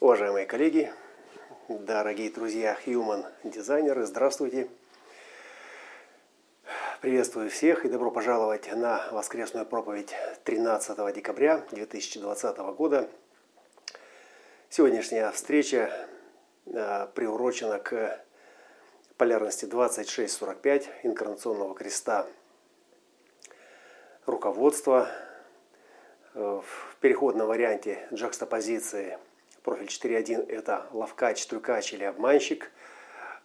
Уважаемые коллеги, дорогие друзья, human дизайнеры, здравствуйте! Приветствую всех и добро пожаловать на воскресную проповедь 13 декабря 2020 года. Сегодняшняя встреча э, приурочена к полярности 2645 инкарнационного креста руководства э, в переходном варианте джакстопозиции – Профиль 4.1 – это ловкач, трюкач или обманщик.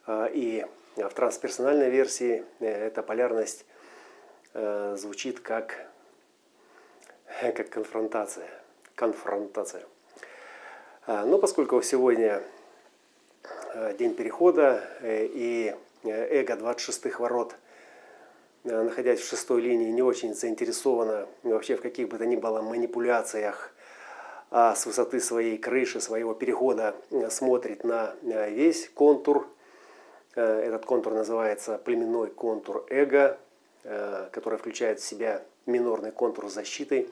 А, и в трансперсональной версии э, эта полярность э, звучит как, как конфронтация. Конфронтация. А, но поскольку сегодня э, день перехода и эго 26 ворот, находясь в шестой линии, не очень заинтересована вообще в каких бы то ни было манипуляциях с высоты своей крыши, своего перехода э, смотрит на э, весь контур. Э, этот контур называется племенной контур эго, который включает в себя минорный контур защиты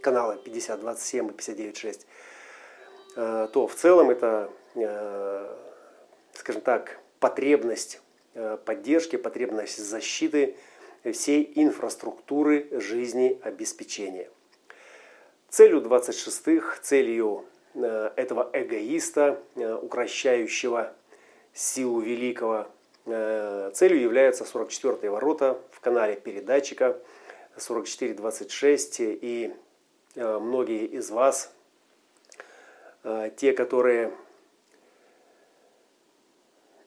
канала 5027 и 59.6, то в целом это, скажем так, потребность поддержки, потребность защиты всей инфраструктуры жизни обеспечения – Целью 26-х, целью э, этого эгоиста, э, укращающего силу великого, э, целью являются 44-е ворота в канале передатчика 4426. И многие из вас, те, которые...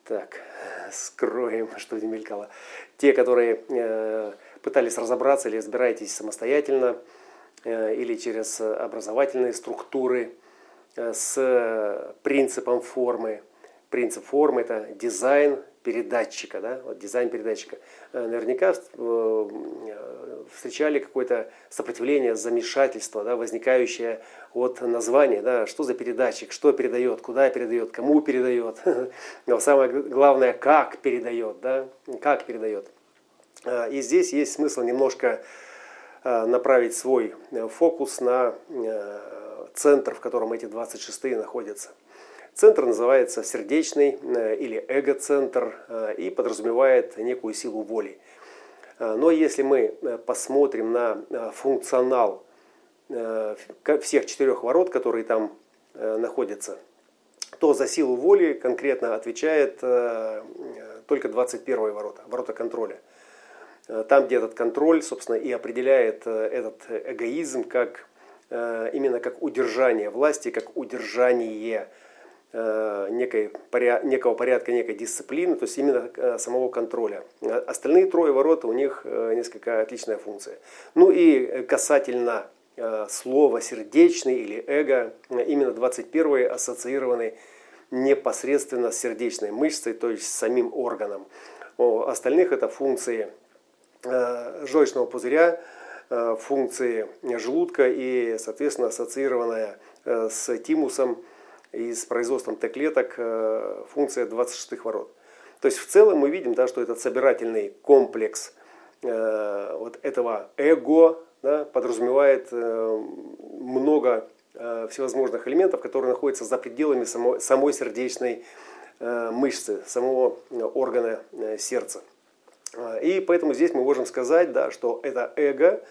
Так, скроем, что не мелькало. Те, которые пытались разобраться или разбираетесь самостоятельно – или через образовательные структуры э, с принципом формы. Принцип формы – это дизайн передатчика, да, вот дизайн передатчика. Э, наверняка встречали какое-то сопротивление, замешательство, да, возникающее от названия, да, что за передатчик, что передает, куда передает, кому передает, но самое главное, как передает, да, как передает. И здесь есть смысл немножко Э, направить свой э, фокус на э, центр, в котором эти 26-е находятся. Центр называется сердечный или эго-центр и подразумевает некую силу воли. Но если мы посмотрим на функционал всех четырех ворот, которые там находятся, то за силу воли конкретно отвечает только 21 ворота, ворота контроля – Э, там, где этот контроль, собственно, и определяет э, этот эгоизм как э, именно как удержание власти, как удержание некой, некого порядка, некой дисциплины, то есть именно самого контроля. Остальные трое ворота у них несколько отличная функция. Ну и касательно слова сердечный или эго, именно 21 ассоциированы непосредственно с сердечной мышцей, то есть с самим органом. У остальных это функции Э, желчного пузыря, э, функции желудка и, соответственно, ассоциированная э, с тимусом и с производством Т-клеток функция 26-х ворот. То есть в целом мы видим, да, что этот собирательный комплекс вот этого эго да, подразумевает много всевозможных элементов, которые находятся за пределами самой, самой сердечной мышцы, самого органа сердца. А, и поэтому здесь мы можем сказать, да, что это эго,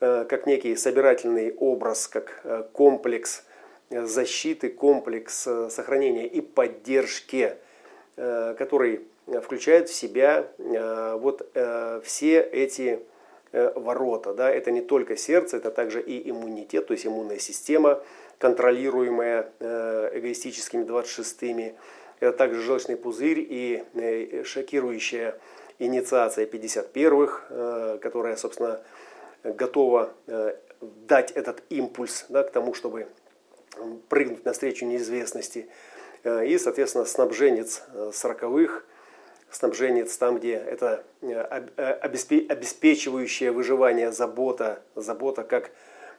э, как некий собирательный образ, как э, комплекс защиты, комплекс э, сохранения и поддержки, который включает в себя вот все эти ворота. Да? Это не только сердце, это также и иммунитет, то есть иммунная система, контролируемая эгоистическими 26-ми. Это также желчный пузырь и шокирующая инициация 51-х, э, которая, собственно, готова э, дать этот импульс да, к тому, чтобы прыгнуть навстречу неизвестности. Э, и, соответственно, снабженец 40-х, снабженец там, где это обеспечивающее выживание забота, забота как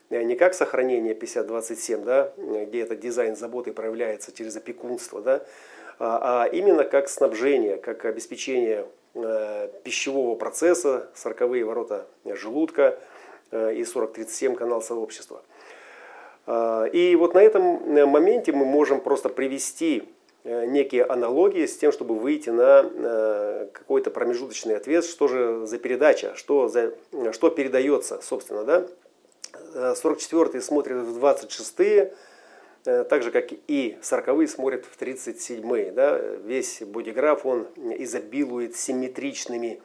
не как сохранение 5027, да, где этот дизайн заботы проявляется через опекунство, да, а, а именно как снабжение, как обеспечение пищевого процесса, 40 ворота желудка э, и 4037 канал сообщества. И вот на этом моменте мы можем просто привести некие аналогии с тем, чтобы выйти на какой-то промежуточный ответ, что же за передача, что, за, что передается, собственно, да. 44-е смотрят в 26-е, так же, как и 40-е смотрят в 37-е. Да. Весь бодиграф, он изобилует симметричными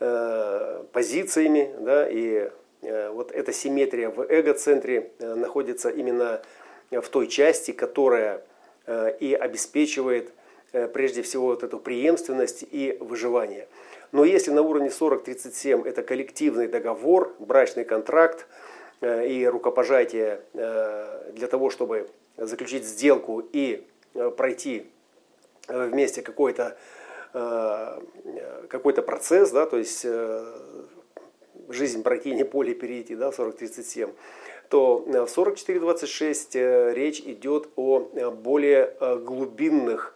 э, позициями, да, и э, вот эта симметрия в эго-центре э, находится именно в той части, которая э, и обеспечивает э, прежде всего вот эту преемственность и выживание. Но если на уровне 40-37 это коллективный договор, брачный контракт, Э, и рукопожатие э, для того, чтобы заключить сделку и э, пройти вместе какой-то какой-то процесс, да, то есть жизнь пройти, не поле перейти, да, 40-37, то в 44-26 речь идет о более глубинных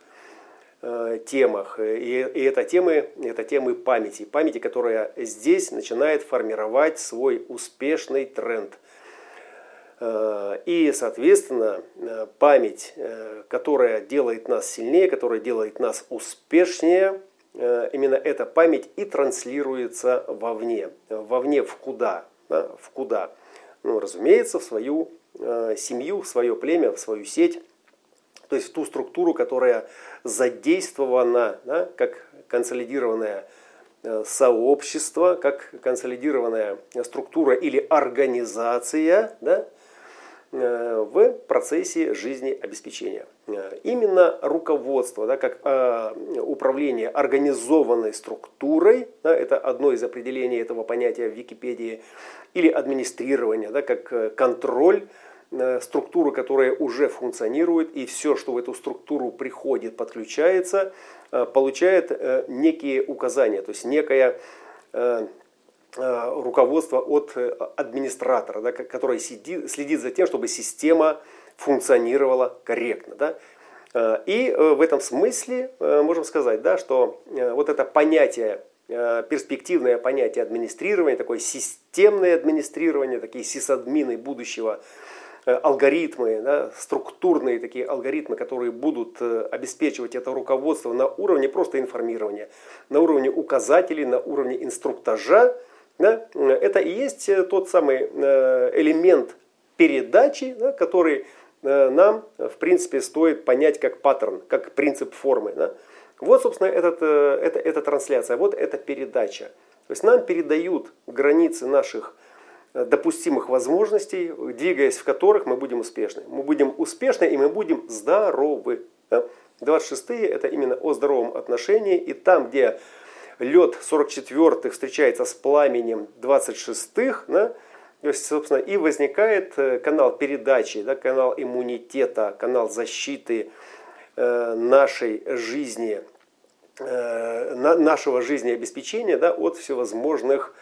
темах. И, и это, темы, это темы памяти. Памяти, которая здесь начинает формировать свой успешный тренд. Э, и, соответственно, э, память, э, которая делает нас сильнее, которая делает нас успешнее, именно эта память и транслируется вовне. Вовне в куда? Да? В куда? Ну, разумеется, в свою семью, в свое племя, в свою сеть, то есть в ту структуру, которая задействована да, как консолидированное сообщество, как консолидированная структура или организация, да, Э, в процессе жизнеобеспечения. Э, именно руководство, да, как э, управление организованной структурой, да, это одно из определений этого понятия в Википедии, или администрирование, да, как контроль структуры, которая уже функционирует, и все, что в эту структуру приходит, подключается, получает некие указания, то есть некая Э, руководство от э, администратора, да, который сидит, следит за тем, чтобы система функционировала корректно. Да. Э, и в этом смысле можем сказать, да, что вот это понятие, перспективное понятие администрирования, такое системное администрирование, такие сисадмины будущего, алгоритмы, да, структурные такие алгоритмы, которые будут обеспечивать это руководство на уровне просто информирования, на уровне указателей, на уровне инструктажа, да, это и есть э, тот самый э, элемент передачи, да, который э, нам, в принципе, стоит понять как паттерн, как принцип формы. Да. Вот, собственно, этот, это, эта трансляция, вот эта передача. То есть нам передают границы наших допустимых возможностей, двигаясь в которых мы будем успешны. Мы будем успешны и мы будем здоровы. Да? 26-е это именно о здоровом отношении. И там, где лед 44-х встречается с пламенем 26-х, да, то есть, собственно, и возникает э, канал передачи, да, канал иммунитета, канал защиты э, нашей жизни, э, нашего жизнеобеспечения да, от всевозможных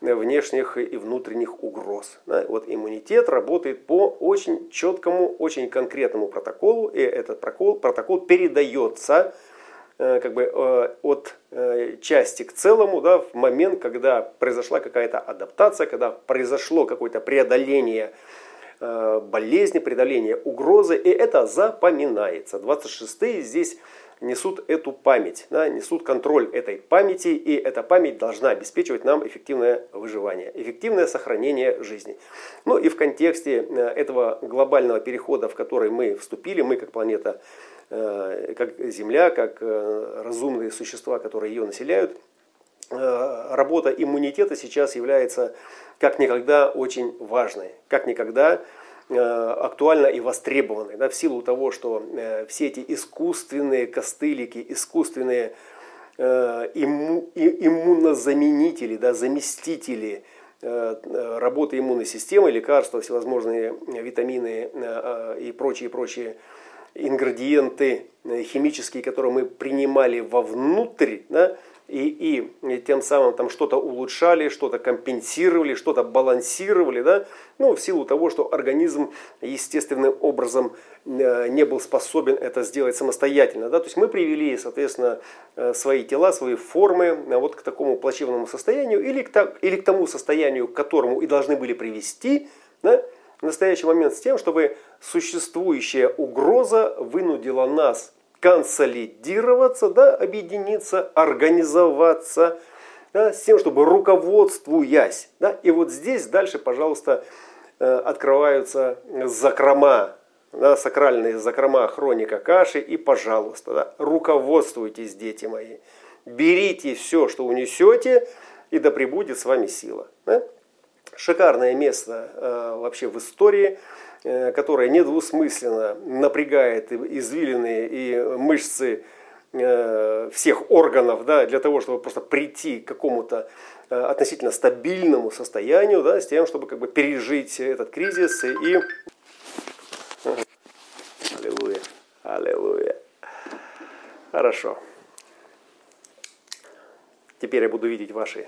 внешних и внутренних угроз. Вот иммунитет работает по очень четкому, очень конкретному протоколу, и этот протокол, протокол передается Э, как бы э, от э, части к целому, да, в момент, когда произошла какая-то адаптация, когда произошло какое-то преодоление болезни, преодоление угрозы, и это запоминается. 26-е здесь несут эту память, да, несут контроль этой памяти, и эта память должна обеспечивать нам эффективное выживание, эффективное сохранение жизни. Ну и в контексте этого глобального перехода, в который мы вступили, мы как планета Э, как Земля, как э, разумные существа, которые ее населяют, э, работа иммунитета сейчас является как никогда очень важной, как никогда актуально и востребованной, да, в силу того, что все эти искусственные костылики, искусственные имму, иммунозаменители, да, заместители работы иммунной системы, лекарства, всевозможные витамины и прочие-прочие ингредиенты э, химические, которые мы принимали вовнутрь, да, и, и тем самым там что-то улучшали, что-то компенсировали, что-то балансировали, да, ну, в силу того, что организм естественным образом э, не был способен это сделать самостоятельно. Да? То есть мы привели, соответственно, э, свои тела, свои формы вот к такому плачевному состоянию или к, или к тому состоянию, к которому и должны были привести, да? в настоящий момент с тем, чтобы существующая угроза вынудила нас консолидироваться, да, объединиться, организоваться, да, с тем, чтобы руководствуясь. Да, и вот здесь дальше, пожалуйста, э, открываются закрома, да, сакральные закрома хроника каши, и, пожалуйста, да, руководствуйтесь, дети мои. Берите все, что унесете, и да пребудет с вами сила. Да? Шикарное место э, вообще в истории, э, которое недвусмысленно напрягает извилины и мышцы э, всех органов да, для того, чтобы просто прийти к какому-то э, относительно стабильному состоянию, да, с тем, чтобы как бы пережить этот кризис и... Аллилуйя, аллилуйя. Хорошо. Теперь я буду видеть ваши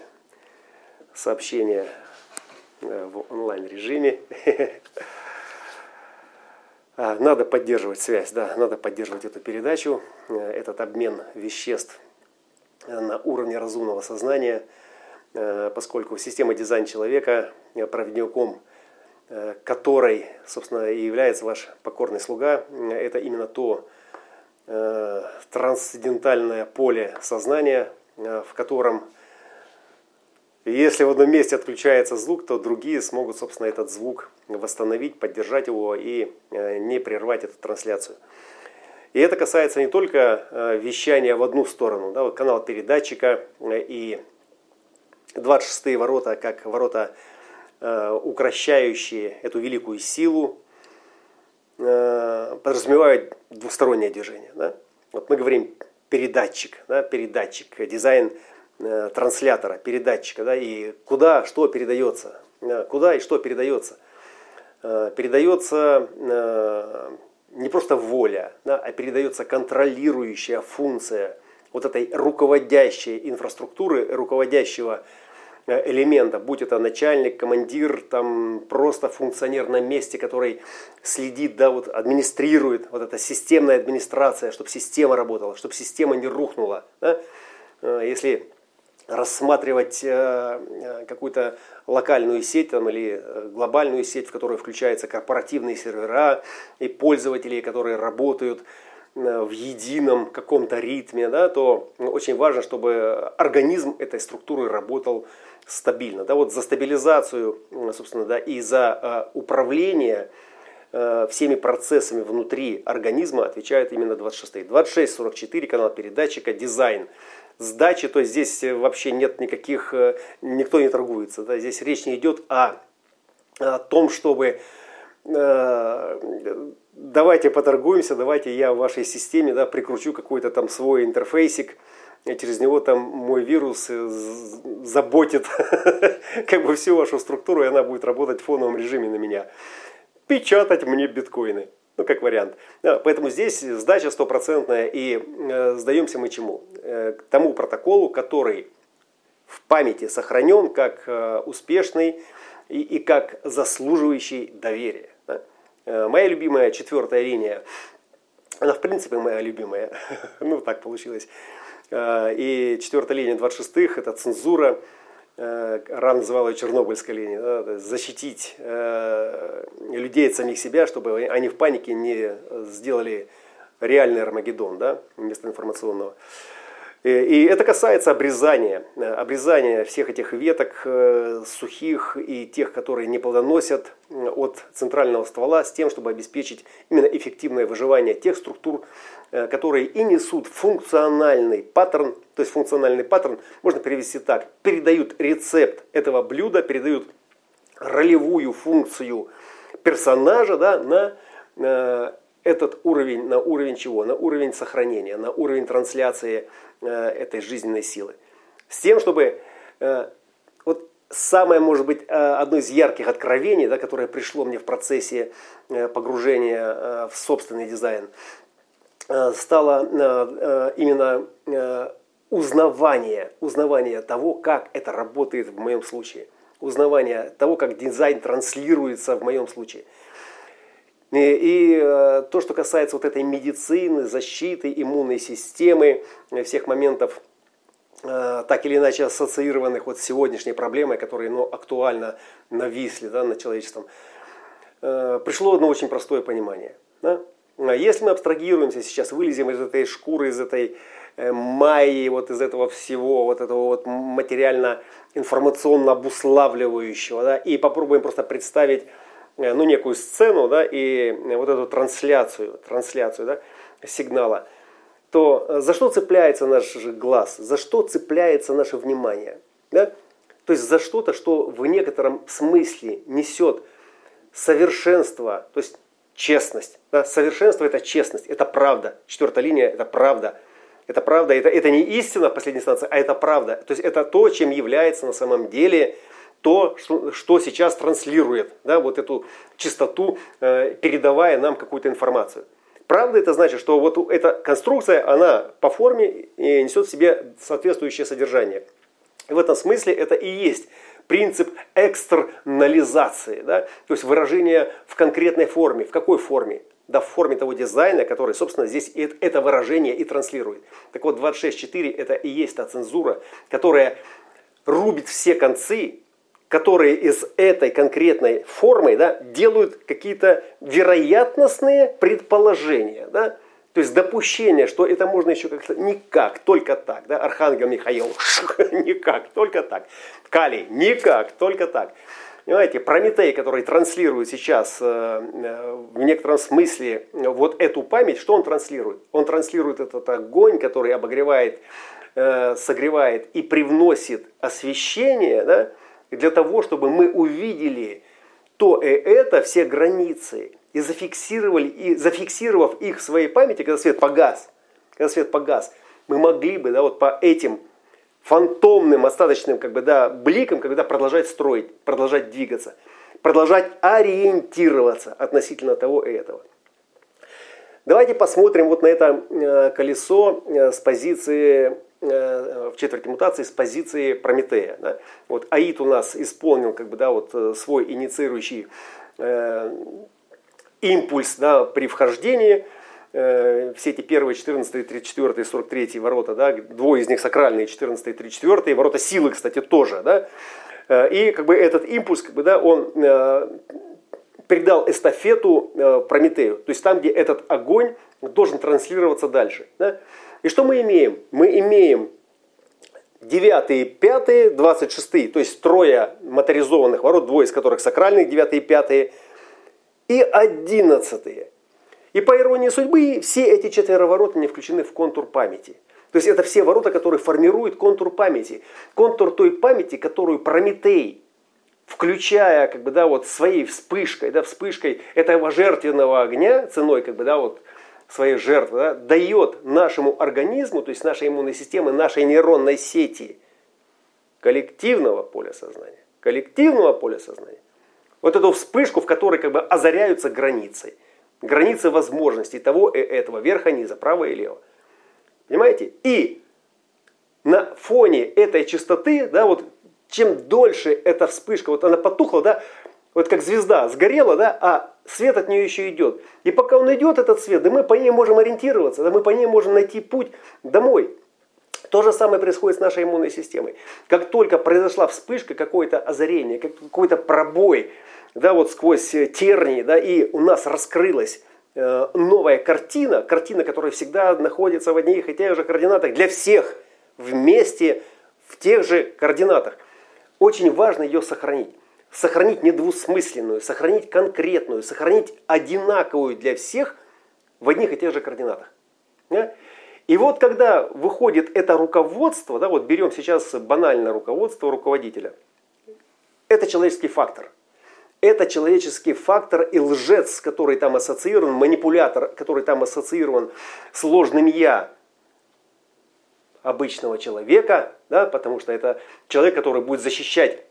сообщения в онлайн-режиме. А, надо поддерживать связь, да, надо поддерживать эту передачу, э, этот обмен веществ э, на уровне разумного сознания, поскольку система дизайн человека, проводником которой, собственно, и является ваш покорный слуга, это именно то трансцендентальное поле сознания, в котором если в одном месте отключается звук, то другие смогут, собственно, этот звук восстановить, поддержать его и э, не прервать эту трансляцию. И это касается не только э, вещания в одну сторону, да, вот канал передатчика э, и 26 ворота, как ворота, укращающие эту великую силу, подразумевают двустороннее движение. Да? Вот мы говорим передатчик, да, передатчик, дизайн транслятора, передатчика, да, и куда что передается, э, куда и что передается. Э, передается не просто воля, да, а передается контролирующая функция вот этой руководящей инфраструктуры, руководящего элемента, будь это начальник, командир, там просто функционер на месте, который следит, да, вот администрирует, вот эта системная администрация, чтобы система работала, чтобы система не рухнула. Да? Если рассматривать э, э, какую-то локальную сеть там, или э, глобальную сеть, в которую включаются корпоративные сервера и пользователи, которые работают в едином каком-то ритме, да, то очень важно, чтобы организм этой структуры работал стабильно. Да, вот за стабилизацию, собственно, да, и за управление всеми процессами внутри организма отвечают именно 26. 26, канал передатчика, дизайн сдачи, то есть здесь э, вообще нет никаких, э, никто не торгуется. Да? Здесь речь не идет о, о том, чтобы э, давайте поторгуемся, давайте я в вашей системе да, прикручу какой-то там свой интерфейсик, и через него там мой вирус э, заботит как бы всю вашу структуру, и она будет работать в фоновом режиме на меня. Печатать мне биткоины. Ну, как вариант. Поэтому здесь сдача стопроцентная. И э, сдаемся мы чему? Э, к тому протоколу, который в памяти сохранен как э, успешный и, и как заслуживающий доверия. Моя любимая четвертая линия, она в принципе моя любимая. ну, так получилось. И четвертая линия 26-х – это цензура Ран называл ее Чернобыльской линией, да, защитить э, людей от самих себя, чтобы они в панике не сделали реальный Армагеддон да, вместо информационного. И это касается обрезания, обрезания всех этих веток э, сухих и тех, которые не плодоносят от центрального ствола, с тем, чтобы обеспечить именно эффективное выживание тех структур, э, которые и несут функциональный паттерн, то есть функциональный паттерн можно перевести так, передают рецепт этого блюда, передают ролевую функцию персонажа да, на э, этот уровень, на уровень чего? На уровень сохранения, на уровень трансляции э, этой жизненной силы. С тем, чтобы э, вот самое, может быть, э, одно из ярких откровений, да, которое пришло мне в процессе э, погружения э, в собственный дизайн, э, стало э, именно э, узнавание, узнавание того, как это работает в моем случае. Узнавание того, как дизайн транслируется в моем случае – и, э, то, что касается вот этой медицины, защиты, иммунной системы, э, всех моментов, э, так или иначе ассоциированных вот с сегодняшней проблемой, которые ну, актуально нависли да, над человечеством. пришло одно очень простое понимание. Да? А если мы абстрагируемся сейчас, вылезем из этой шкуры, из этой майи, вот из этого всего, вот этого вот материально-информационно обуславливающего, да, и попробуем просто представить ну, некую сцену, да, и вот эту трансляцию, трансляцию да, сигнала, то э, за что цепляется наш глаз, за что цепляется наше внимание? Да? То есть за что-то, что в некотором смысле несет совершенство, то есть честность. Да? Совершенство – это честность, это правда. Четвертая линия – это правда. Это правда, это, это не истина в последней инстанции, а это правда. То есть это то, чем является на самом деле то, что, сейчас транслирует да, вот эту чистоту, э, передавая нам какую-то информацию. Правда это значит, что вот эта конструкция, она по форме несет в себе соответствующее содержание. В этом смысле это и есть принцип экстернализации, да? то есть выражение в конкретной форме. В какой форме? Да, в форме того дизайна, который, собственно, здесь это выражение и транслирует. Так вот, 26.4 это и есть та цензура, которая рубит все концы, которые из этой конкретной формы да, делают какие-то вероятностные предположения. Да? То есть допущение, что это можно еще как-то никак, только так. Да? Архангел Михаил, никак, только так. Калий, никак, только так. Понимаете, Прометей, который транслирует сейчас э, э, в некотором смысле вот эту память, что он транслирует? Он транслирует этот огонь, который обогревает, э, согревает и привносит освещение, да, для того, чтобы мы увидели то и это, все границы, и зафиксировали, и зафиксировав их в своей памяти, когда свет погас, когда свет погас, мы могли бы да, вот по этим фантомным, остаточным как бы, да, бликам, когда продолжать строить, продолжать двигаться, продолжать ориентироваться относительно того и этого. Давайте посмотрим вот на это э, колесо э, с позиции в четверти мутации с позиции Прометея. Да? Вот Аид у нас исполнил как бы, да, вот, свой инициирующий импульс да, при вхождении, э, все эти первые 14, 34, 43 ворота, да, двое из них сакральные, 14, 34, ворота силы, кстати, тоже, да, э, и как бы этот импульс, как бы, да, он э, передал эстафету э, Прометею, то есть там, где этот огонь должен транслироваться дальше. Да? И что мы имеем? Мы имеем 9 5 26 то есть трое моторизованных ворот, двое из которых сакральных, 9 и 5 и одиннадцатые. И по иронии судьбы, все эти четверо ворот не включены в контур памяти. То есть это все ворота, которые формируют контур памяти. Контур той памяти, которую Прометей, включая как бы, да, вот своей вспышкой, да, вспышкой этого жертвенного огня, ценой как бы, да, вот, своей жертвы, да, дает нашему организму, то есть нашей иммунной системе, нашей нейронной сети коллективного поля сознания, коллективного поля сознания, вот эту вспышку, в которой как бы озаряются границы. Границы возможностей того и этого, верха, низа, право и лево. Понимаете? И на фоне этой чистоты, да, вот чем дольше эта вспышка, вот она потухла, да, вот как звезда сгорела, да, а свет от нее еще идет. И пока он идет, этот свет, да мы по ней можем ориентироваться, да мы по ней можем найти путь домой. То же самое происходит с нашей иммунной системой. Как только произошла вспышка, какое-то озарение, какой-то пробой, да, вот сквозь э, тернии, да, и у нас раскрылась э, новая картина, картина, которая всегда находится в одних и тех же координатах для всех вместе в тех же координатах. Очень важно ее сохранить. Сохранить недвусмысленную, сохранить конкретную, сохранить одинаковую для всех в одних и тех же координатах. И вот когда выходит это руководство, да, вот берем сейчас банальное руководство руководителя, это человеческий фактор – это человеческий фактор и лжец, который там ассоциирован, манипулятор, который там ассоциирован с ложным «я» обычного человека, да, потому что это человек, который будет защищать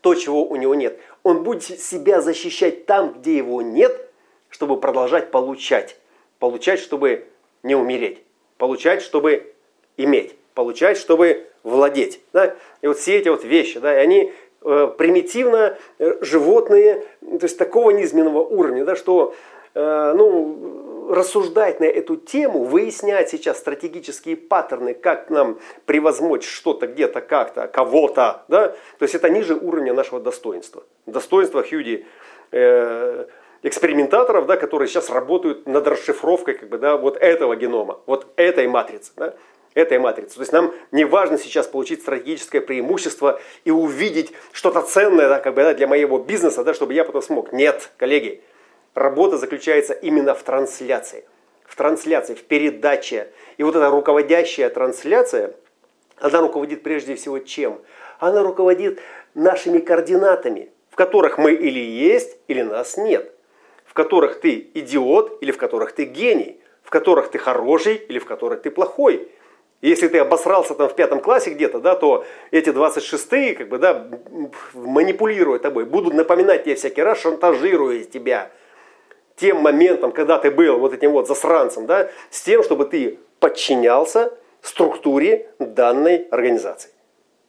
то, чего у него нет. Он будет себя защищать там, где его нет, чтобы продолжать получать. Получать, чтобы не умереть. Получать, чтобы иметь. Получать, чтобы владеть. Да? И вот все эти вот вещи, да, и они Э, примитивно э, животные, то есть такого низменного уровня, да, что э, ну, рассуждать на эту тему, выяснять сейчас стратегические паттерны, как нам превозмочь что-то где-то, как-то, кого-то, да, то есть это ниже уровня нашего достоинства. Достоинство Хьюди э, экспериментаторов, да, которые сейчас работают над расшифровкой как бы, да, вот этого генома, вот этой матрицы. Да, этой матрицы. То есть нам не важно сейчас получить стратегическое преимущество и увидеть что-то ценное да, как бы, да, для моего бизнеса, да, чтобы я потом смог. Нет, коллеги, работа заключается именно в трансляции. В трансляции, в передаче. И вот эта руководящая трансляция, она руководит прежде всего чем? Она руководит нашими координатами, в которых мы или есть, или нас нет. В которых ты идиот, или в которых ты гений. В которых ты хороший, или в которых ты плохой. Если ты обосрался там в пятом классе где-то, да, то эти 26-е, как бы, да, манипулируя тобой, будут напоминать тебе всякий раз, шантажируя тебя тем моментом, когда ты был вот этим вот засранцем, да, с тем, чтобы ты подчинялся структуре данной организации.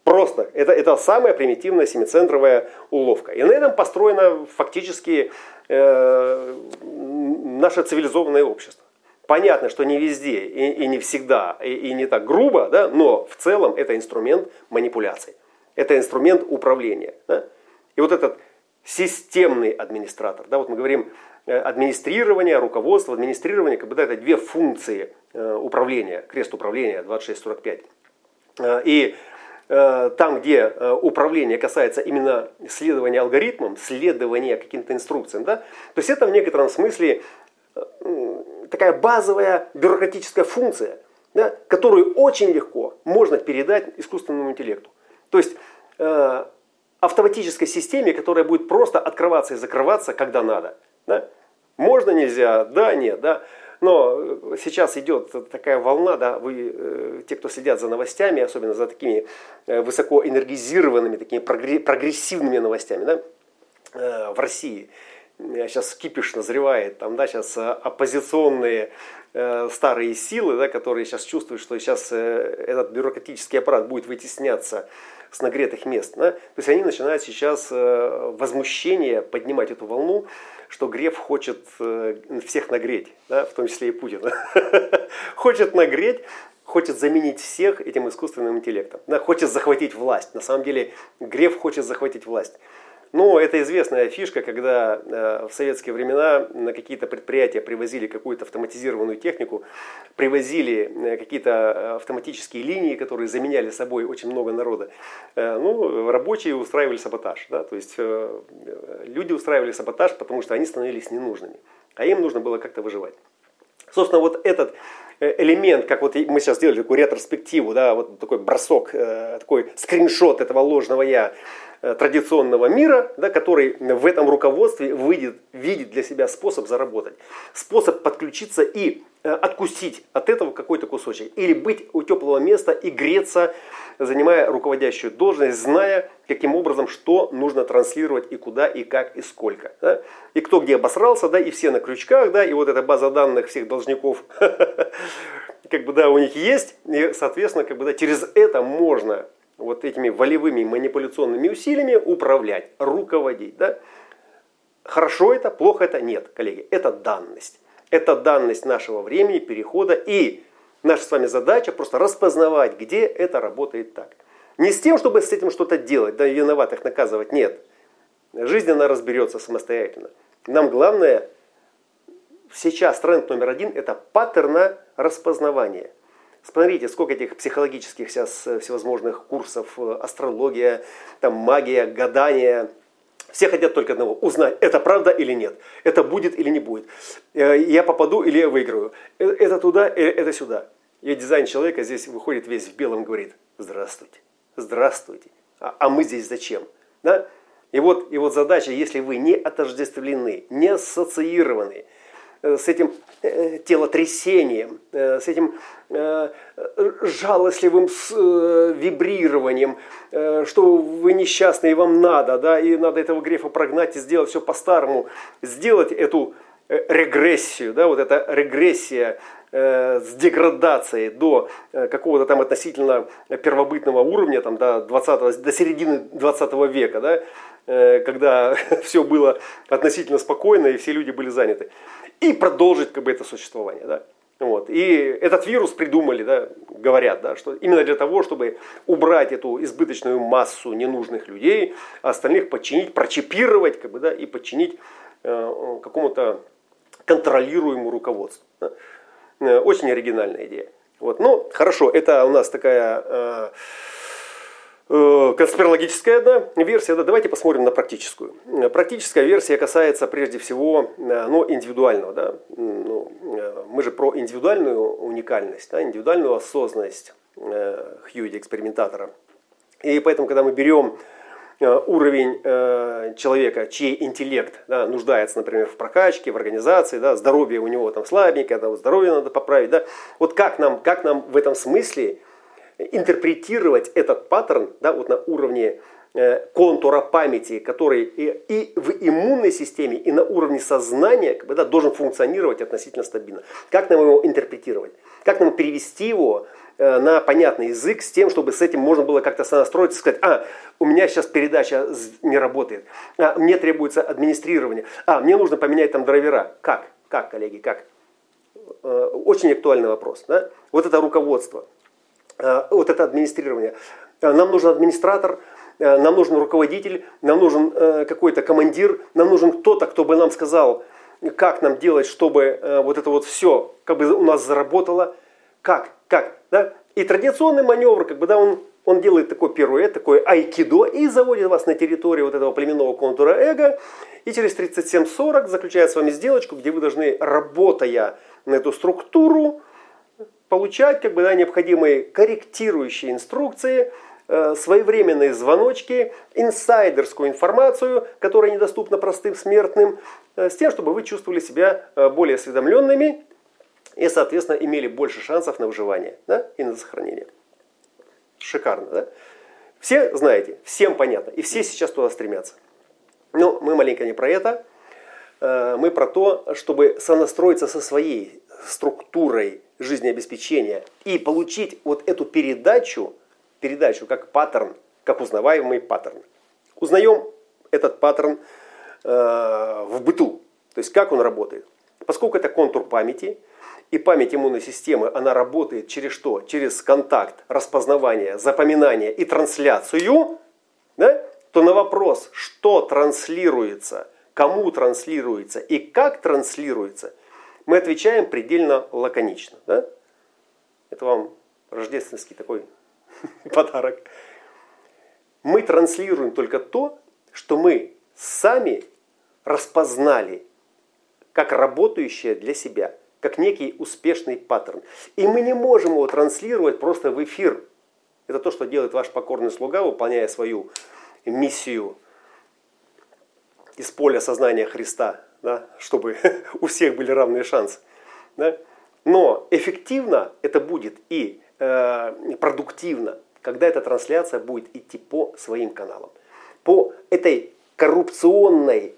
Просто это, это самая примитивная семицентровая уловка. И на этом построено фактически э, наше цивилизованное общество. Понятно, что не везде и, и не всегда, и, и не так грубо, да, но в целом это инструмент манипуляции. Это инструмент управления. Да? И вот этот системный администратор, да, вот мы говорим э, администрирование, руководство, администрирование, как бы да, это две функции э, управления, крест управления 2645. Э, и там, где управление касается именно следования алгоритмам, следования каким-то инструкциям, да, то есть это в некотором смысле такая базовая бюрократическая функция, да, которую очень легко можно передать искусственному интеллекту. То есть автоматической системе, которая будет просто открываться и закрываться, когда надо. Да? Можно, нельзя, да, нет, да. Но сейчас идет такая волна, да, вы, э, те, кто следят за новостями, особенно за такими э, высокоэнергизированными, такими прогрессивными новостями, да, э, в России, сейчас кипиш назревает, там, да, сейчас э, оппозиционные э, старые силы, да, которые сейчас чувствуют, что сейчас э, этот бюрократический аппарат будет вытесняться с нагретых мест. Да? То есть они начинают сейчас э, возмущение поднимать эту волну, что Греф хочет э, всех нагреть, да, в том числе и Путина. Хочет нагреть, хочет заменить всех этим искусственным интеллектом, да, хочет захватить власть. На самом деле Греф хочет захватить власть. Ну, это известная фишка, когда э, в советские времена на какие-то предприятия привозили какую-то автоматизированную технику, привозили э, какие-то э, автоматические линии, которые заменяли собой очень много народа. Ну, рабочие устраивали саботаж. Да? То есть люди устраивали саботаж, потому что они становились ненужными. А им нужно было как-то выживать. Собственно, вот этот элемент, как вот мы сейчас сделали такую ретроспективу, да, вот такой бросок, такой скриншот этого ложного я, Э, традиционного мира, да, который в этом руководстве выйдет, видит для себя способ заработать, способ подключиться и э, откусить от этого какой-то кусочек. Или быть у теплого места и греться, занимая руководящую должность, зная, каким образом, что нужно транслировать и куда, и как, и сколько. Да? И кто где обосрался, да, и все на крючках, да, и вот эта база данных всех должников, как бы, да, у них есть, и, соответственно, как бы, да, через это можно вот этими волевыми манипуляционными усилиями управлять, руководить. Да? Хорошо это, плохо это? Нет, коллеги, это данность. Это данность нашего времени, перехода. И наша с вами задача просто распознавать, где это работает так. Не с тем, чтобы с этим что-то делать, да, виноватых наказывать, нет. Жизнь, она разберется самостоятельно. Нам главное, сейчас тренд номер один, это паттерна распознавания – Смотрите, сколько этих психологических сейчас э, всевозможных курсов, э, астрология, там магия, гадание. Все хотят только одного, узнать, это правда или нет, это будет или не будет, э, я попаду или я выиграю, это туда, это сюда. И дизайн человека здесь выходит весь в белом, говорит, здравствуйте, здравствуйте, а, а мы здесь зачем? Да? И, вот, и вот задача, если вы не отождествлены, не ассоциированы, с этим э, телотрясением, э, с этим жалостливым вибрированием, что вы несчастны и вам надо, да, и надо этого грефа прогнать и сделать все по-старому, сделать эту регрессию, да, вот эта регрессия с деградацией до какого-то там относительно первобытного уровня, там, до, 20, до середины 20 века, да, когда все было относительно спокойно и все люди были заняты и продолжить как бы это существование. Да? Вот. И этот вирус придумали, да, говорят, да, что именно для того, чтобы убрать эту избыточную массу ненужных людей, а остальных подчинить, прочипировать как бы, да, и подчинить э, какому-то контролируемому руководству. Да. Э, очень оригинальная идея. Вот. Ну, хорошо, это у нас такая э, конспирологическая одна версия. Да, давайте посмотрим на практическую. Практическая версия касается прежде всего э, ну, индивидуального. Да? Ну, э, мы же про индивидуальную уникальность, да? индивидуальную осознанность э, Хьюиди экспериментатора. И поэтому, когда мы берем Э, уровень э, человека, чей интеллект да, нуждается, например, в прокачке, в организации, да, здоровье у него там слабенькое, да, здоровье надо поправить. Да. Вот как нам, как нам в этом смысле интерпретировать этот паттерн да, вот на уровне э, контура памяти, который и, и в иммунной системе, и на уровне сознания как бы, да, должен функционировать относительно стабильно. Как нам его интерпретировать? Как нам перевести его Э, на понятный язык с тем, чтобы с этим можно было как-то сонастроиться и сказать, а, у меня сейчас передача не работает, а, мне требуется администрирование, а, мне нужно поменять там драйвера. Как? Как, коллеги, как? Э, очень актуальный вопрос. Да? Вот это руководство, вот это администрирование. Нам нужен администратор, нам нужен руководитель, нам нужен какой-то командир, нам нужен кто-то, кто бы нам сказал, как нам делать, чтобы вот это вот все как бы у нас заработало. Как? Как? Да? И традиционный маневр, как бы, да, он, он делает такой пируэт, такой айкидо и заводит вас на территорию вот этого племенного контура эго. И через 37-40 заключает с вами сделочку, где вы должны, работая на эту структуру, получать как бы, да, необходимые корректирующие инструкции, э, своевременные звоночки, инсайдерскую информацию, которая недоступна простым смертным, э, с тем, чтобы вы чувствовали себя э, более осведомленными и, соответственно, имели больше шансов на выживание да, и на сохранение. Шикарно, да? Все знаете, всем понятно, и все сейчас туда стремятся. Но мы маленько не про это, мы про то, чтобы сонастроиться со своей структурой жизнеобеспечения и получить вот эту передачу, передачу как паттерн, как узнаваемый паттерн. Узнаем этот паттерн э, в быту, то есть как он работает. Поскольку это контур памяти, и память иммунной системы, она работает через что? Через контакт, распознавание, запоминание и трансляцию, да? то на вопрос, что транслируется, кому транслируется и как транслируется, мы отвечаем предельно лаконично. Да? Это вам рождественский такой подарок. Мы транслируем только то, что мы сами распознали как работающее для себя – как некий успешный паттерн. И мы не можем его транслировать просто в эфир. Это то, что делает ваш покорный слуга, выполняя свою миссию из поля сознания Христа, да, чтобы у всех были равные шансы. Да. Но эффективно это будет и э, продуктивно, когда эта трансляция будет идти по своим каналам. По этой коррупционной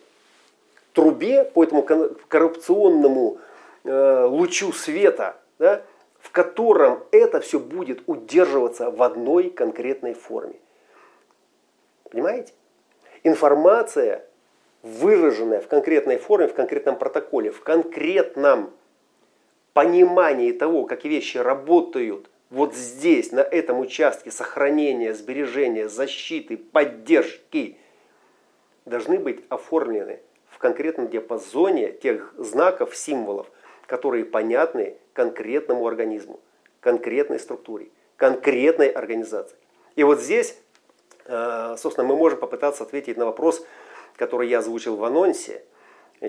трубе, по этому коррупционному Э, лучу света, да, в котором это все будет удерживаться в одной конкретной форме. Понимаете? Информация, выраженная в конкретной форме, в конкретном протоколе, в конкретном понимании того, как вещи работают вот здесь, на этом участке сохранения, сбережения, защиты, поддержки, должны быть оформлены в конкретном диапазоне тех знаков, символов – которые понятны конкретному организму, конкретной структуре, конкретной организации. И вот здесь, э, собственно, мы можем попытаться ответить на вопрос, который я озвучил в анонсе,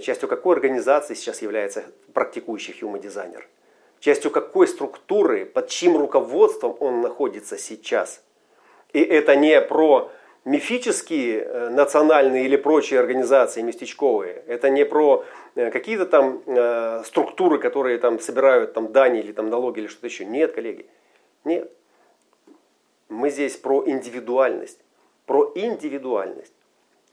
частью какой организации сейчас является практикующий human дизайнер, частью какой структуры, под чьим руководством он находится сейчас. И это не про мифические э, национальные или прочие организации местечковые. Это не про э, какие-то там э, структуры, которые там собирают там дани или там налоги или что-то еще. Нет, коллеги. Нет. Мы здесь про индивидуальность. Про индивидуальность.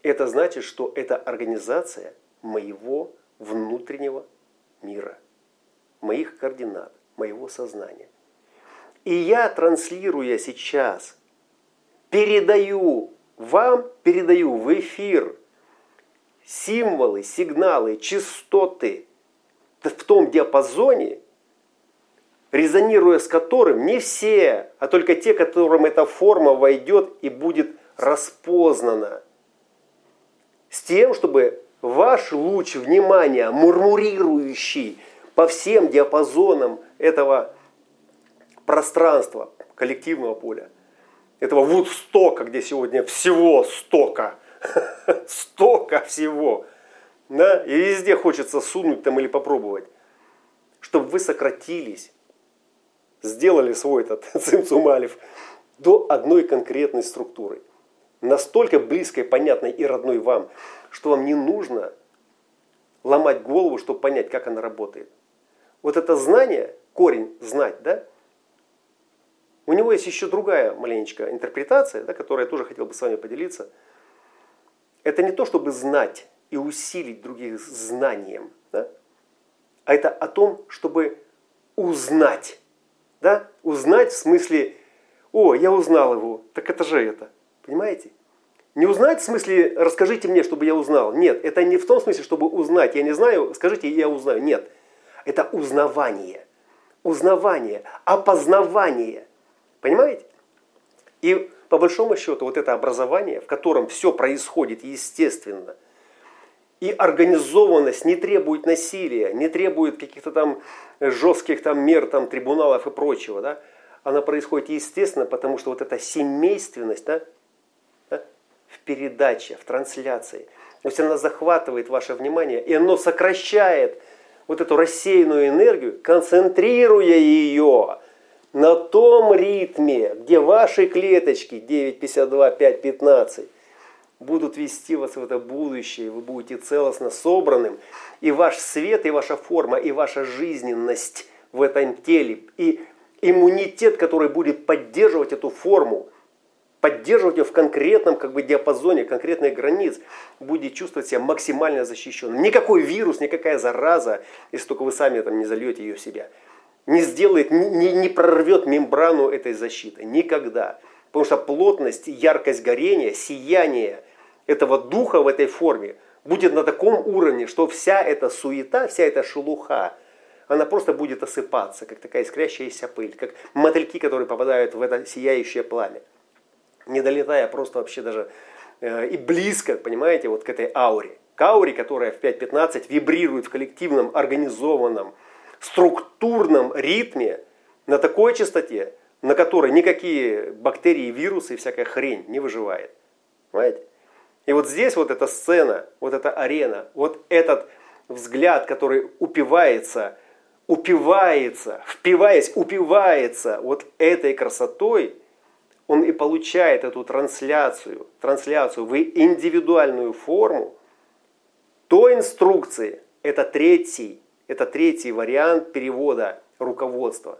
Это значит, что это организация моего внутреннего мира, моих координат, моего сознания. И я, транслируя сейчас, передаю вам передаю в эфир символы, сигналы, частоты в том диапазоне, резонируя с которым не все, а только те, которым эта форма войдет и будет распознана. С тем, чтобы ваш луч внимания, мурмурирующий по всем диапазонам этого пространства, коллективного поля, этого вудстока, где сегодня всего стока, стока всего, да, и везде хочется сунуть там или попробовать, чтобы вы сократились, сделали свой этот цимцумалев до одной конкретной структуры, настолько близкой, понятной и родной вам, что вам не нужно ломать голову, чтобы понять, как она работает. Вот это знание, корень знать, да, у него есть еще другая маленечко интерпретация, да, которую я тоже хотел бы с вами поделиться. Это не то, чтобы знать и усилить других знанием, да, а это о том, чтобы узнать. Да? Узнать в смысле, о, я узнал его, так это же это. Понимаете? Не узнать в смысле, расскажите мне, чтобы я узнал. Нет, это не в том смысле, чтобы узнать. Я не знаю, скажите, я узнаю. Нет, это узнавание. Узнавание, опознавание. Понимаете? И по большому счету вот это образование, в котором все происходит естественно, и организованность не требует насилия, не требует каких-то там жестких там мер, там, трибуналов и прочего, да, она происходит естественно, потому что вот эта семейственность да, в передаче, в трансляции, то есть она захватывает ваше внимание, и оно сокращает вот эту рассеянную энергию, концентрируя ее на том ритме, где ваши клеточки 9,52, 5,15 будут вести вас в это будущее, вы будете целостно собранным, и ваш свет, и ваша форма, и ваша жизненность в этом теле, и иммунитет, который будет поддерживать эту форму, поддерживать ее в конкретном как бы, диапазоне, конкретных границ, будет чувствовать себя максимально защищенным. Никакой вирус, никакая зараза, если только вы сами там не зальете ее в себя – не сделает, не, не прорвет мембрану этой защиты. Никогда. Потому что плотность, яркость горения, сияние этого духа в этой форме будет на таком уровне, что вся эта суета, вся эта шелуха, она просто будет осыпаться, как такая искрящаяся пыль, как мотыльки, которые попадают в это сияющее пламя. Не долетая просто вообще даже э, и близко, понимаете, вот к этой ауре. К ауре, которая в 5.15 вибрирует в коллективном, организованном, структурном ритме, на такой частоте, на которой никакие бактерии, вирусы и всякая хрень не выживает. Понимаете? И вот здесь вот эта сцена, вот эта арена, вот этот взгляд, который упивается, упивается, впиваясь, упивается вот этой красотой, он и получает эту трансляцию, трансляцию в индивидуальную форму той инструкции, это третий это третий вариант перевода руководства.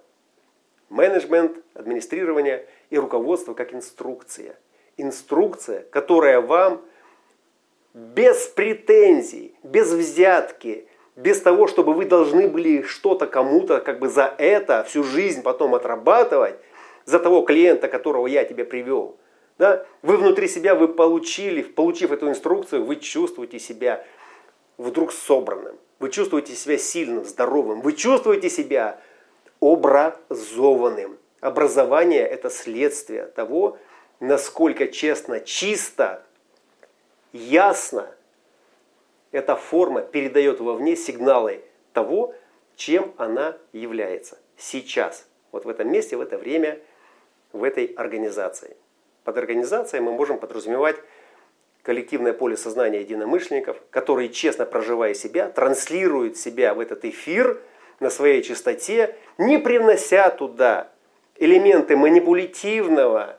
Менеджмент, администрирование и руководство как инструкция. Инструкция, которая вам без претензий, без взятки, без того, чтобы вы должны были что-то кому-то как бы за это всю жизнь потом отрабатывать, за того клиента, которого я тебе привел. Да? Вы внутри себя, вы получили, получив эту инструкцию, вы чувствуете себя вдруг собранным. Вы чувствуете себя сильным, здоровым. Вы чувствуете себя образованным. Образование – это следствие того, насколько честно, чисто, ясно эта форма передает вовне сигналы того, чем она является сейчас. Вот в этом месте, в это время, в этой организации. Под организацией мы можем подразумевать коллективное поле сознания единомышленников, которые, честно проживая себя, транслируют себя в этот эфир на своей частоте, не привнося туда элементы манипулятивного,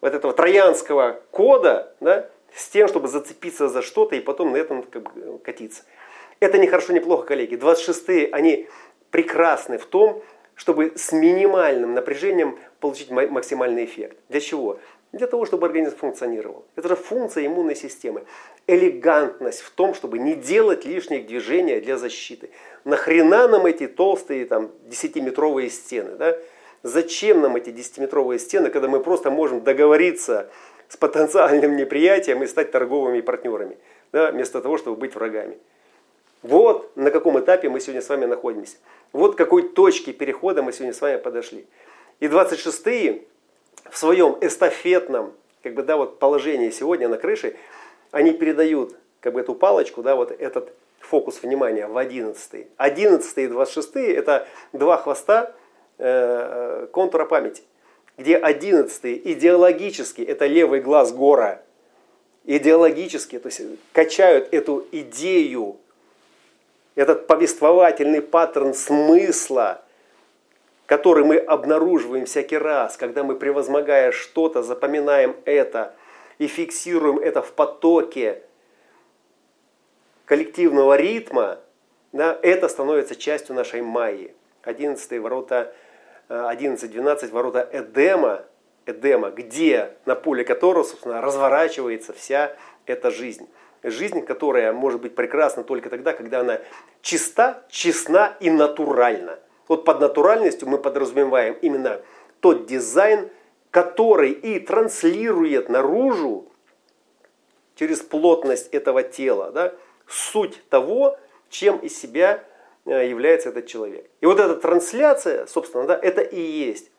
вот этого троянского кода, да, с тем, чтобы зацепиться за что-то и потом на этом бы, катиться. Это не хорошо, не плохо, коллеги. 26-е, они прекрасны в том, чтобы с минимальным напряжением получить максимальный эффект. Для чего? Для того, чтобы организм функционировал. Это же функция иммунной системы. Элегантность в том, чтобы не делать лишних движений для защиты. Нахрена нам эти толстые там, 10-метровые стены? Да? Зачем нам эти 10-метровые стены, когда мы просто можем договориться с потенциальным неприятием и стать торговыми партнерами, да, вместо того, чтобы быть врагами? Вот на каком этапе мы сегодня с вами находимся. Вот к какой точке перехода мы сегодня с вами подошли. И 26-е в своем эстафетном как бы, да, вот положении сегодня на крыше, они передают как бы эту палочку, да, вот этот фокус внимания в 11. 11 и 26 это два хвоста э, контура памяти, где 11 идеологически это левый глаз гора, идеологически, то есть качают эту идею, этот повествовательный паттерн смысла, который мы обнаруживаем всякий раз, когда мы, превозмогая что-то, запоминаем это и фиксируем это в потоке коллективного ритма, да, это становится частью нашей майи. 11 ворота, 11-12 э, ворота Эдема, Эдема, где, на поле которого, собственно, разворачивается вся эта жизнь. Жизнь, которая может быть прекрасна только тогда, когда она чиста, честна и натуральна. Вот под натуральностью мы подразумеваем именно тот дизайн, который и транслирует наружу через плотность этого тела, да, суть того, чем из себя э, является этот человек. И вот эта трансляция, собственно, да, это и есть,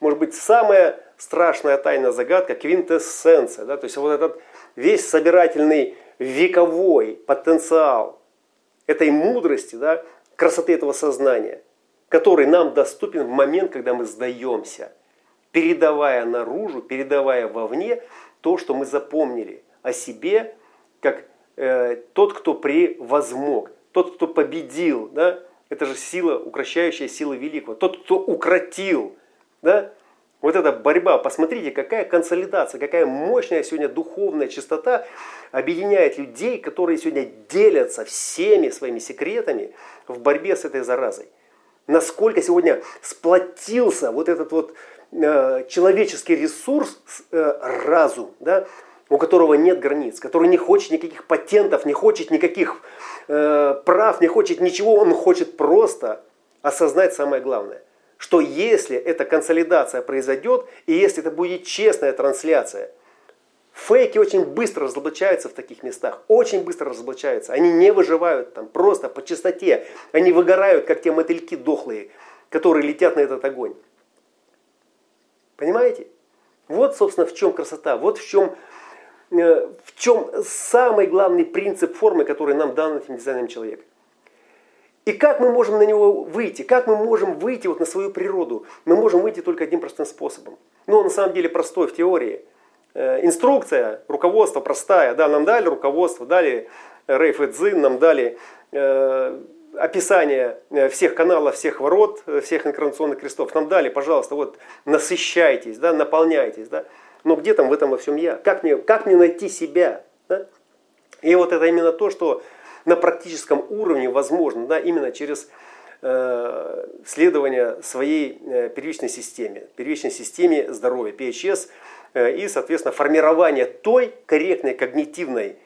может быть, самая страшная тайна загадка, квинтэссенция. Да, то есть вот этот весь собирательный вековой потенциал этой мудрости, да, красоты этого сознания, который нам доступен в момент, когда мы сдаемся, передавая наружу, передавая вовне то, что мы запомнили о себе, как Э, тот, кто превозмог, тот, кто победил, да, это же сила, укращающая сила великого, тот, кто укротил, да, вот эта борьба, посмотрите, какая консолидация, какая мощная сегодня духовная чистота объединяет людей, которые сегодня делятся всеми своими секретами в борьбе с этой заразой. Насколько сегодня сплотился вот этот вот э, человеческий ресурс, э, разум, да, у которого нет границ, который не хочет никаких патентов, не хочет никаких э, прав, не хочет ничего, он хочет просто осознать самое главное, что если эта консолидация произойдет, и если это будет честная трансляция, фейки очень быстро разоблачаются в таких местах, очень быстро разоблачаются, они не выживают там просто по чистоте, они выгорают, как те мотыльки дохлые, которые летят на этот огонь. Понимаете? Вот, собственно, в чем красота, вот в чем Э, в чем самый главный принцип формы, который нам дан этим дизайном человека. И как мы можем на него выйти? Как мы можем выйти вот на свою природу? Мы можем выйти только одним простым способом. Но он на самом деле простой в теории. Э, инструкция, руководство простая. Да, нам дали руководство, дали Рейф Эдзин, нам дали э, описание всех каналов, всех ворот, всех инкарнационных крестов. Нам дали, пожалуйста, вот насыщайтесь, да, наполняйтесь. Да. Но где там в этом во всем я? Как мне, как мне найти себя? Да? И вот это именно то, что на практическом уровне возможно, да, именно через э, следование своей э, первичной системе, первичной системе здоровья, PHS, э, и, соответственно, формирование той корректной когнитивной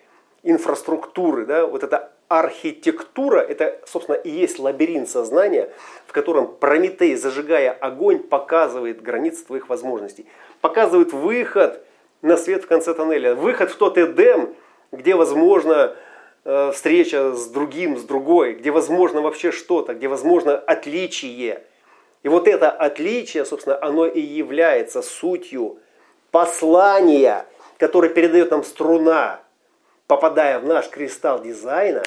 инфраструктуры, да, вот эта архитектура, это, собственно, и есть лабиринт сознания, в котором Прометей, зажигая огонь, показывает границы твоих возможностей показывают выход на свет в конце тоннеля, выход в тот Эдем, где возможно встреча с другим, с другой, где возможно вообще что-то, где возможно отличие. И вот это отличие, собственно, оно и является сутью послания, которое передает нам струна, попадая в наш кристалл дизайна,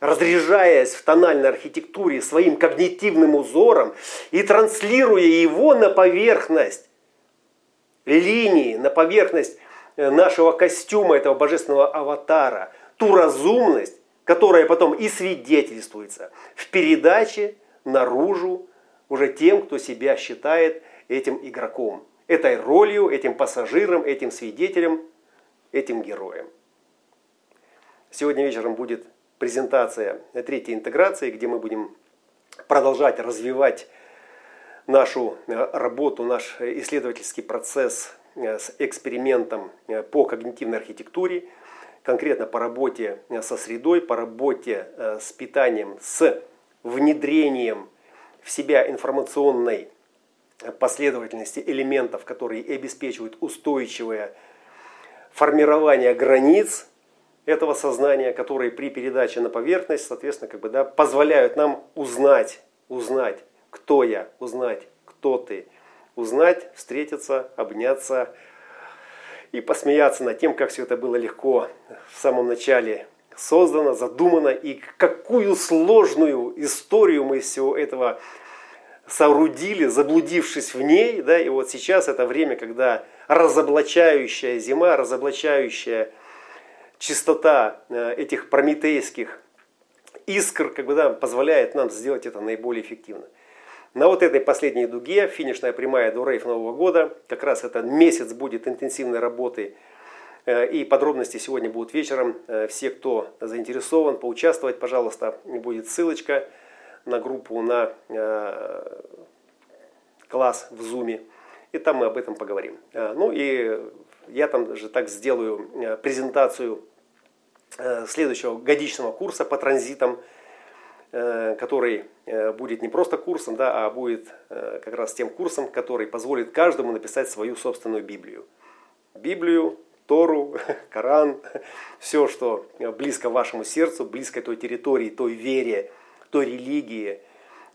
разряжаясь в тональной архитектуре своим когнитивным узором и транслируя его на поверхность линии, на поверхность э, нашего костюма, этого божественного аватара, ту разумность, которая потом и свидетельствуется в передаче наружу уже тем, кто себя считает этим игроком, этой ролью, этим пассажиром, этим свидетелем, этим героем. Сегодня вечером будет презентация третьей интеграции, где мы будем продолжать развивать нашу э, работу, наш исследовательский процесс э, с экспериментом э, по когнитивной архитектуре, конкретно по работе со средой, по работе с питанием, с внедрением в себя информационной последовательности элементов, которые обеспечивают устойчивое формирование границ этого сознания, которые при передаче на поверхность, соответственно, как бы, да, позволяют нам узнать, узнать, кто я, узнать, кто ты, узнать, встретиться, обняться и посмеяться над тем, как все это было легко в самом начале создано, задумано и какую сложную историю мы из всего этого соорудили, заблудившись в ней. Да, и вот сейчас это время, когда разоблачающая зима, разоблачающая чистота э, этих прометейских искр как бы, да, позволяет нам сделать это наиболее эффективно. На вот этой последней дуге, финишная прямая до рейф Нового года, как раз это месяц будет интенсивной работы Э, и подробности сегодня будут вечером. Э, все, кто заинтересован поучаствовать, пожалуйста, будет ссылочка на группу, на э, класс в Zoom. И там мы об этом поговорим. Ну и я там же так сделаю презентацию следующего годичного курса по транзитам, который будет не просто курсом, да, а будет как раз тем курсом, который позволит каждому написать свою собственную Библию. Библию Тору, Коран, все, что близко вашему сердцу, близко той территории, той вере, той религии,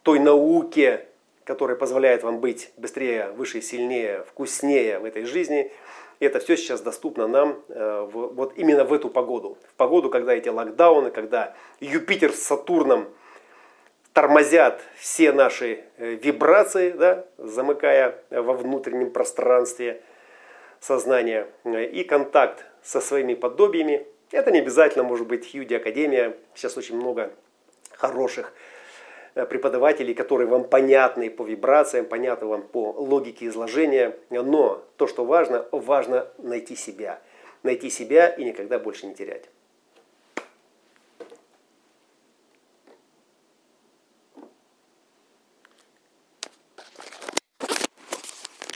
той науке, которая позволяет вам быть быстрее, выше, сильнее, вкуснее в этой жизни. И это все сейчас доступно нам э, вот именно в эту погоду. В погоду, когда эти локдауны, когда Юпитер с Сатурном тормозят все наши э, вибрации, да, замыкая во внутреннем пространстве – сознания и контакт со своими подобиями. Это не обязательно может быть Хьюди Академия. Сейчас очень много хороших э, преподавателей, которые вам понятны по вибрациям, понятны вам по логике изложения. Но то, что важно, важно найти себя. Найти себя и никогда больше не терять.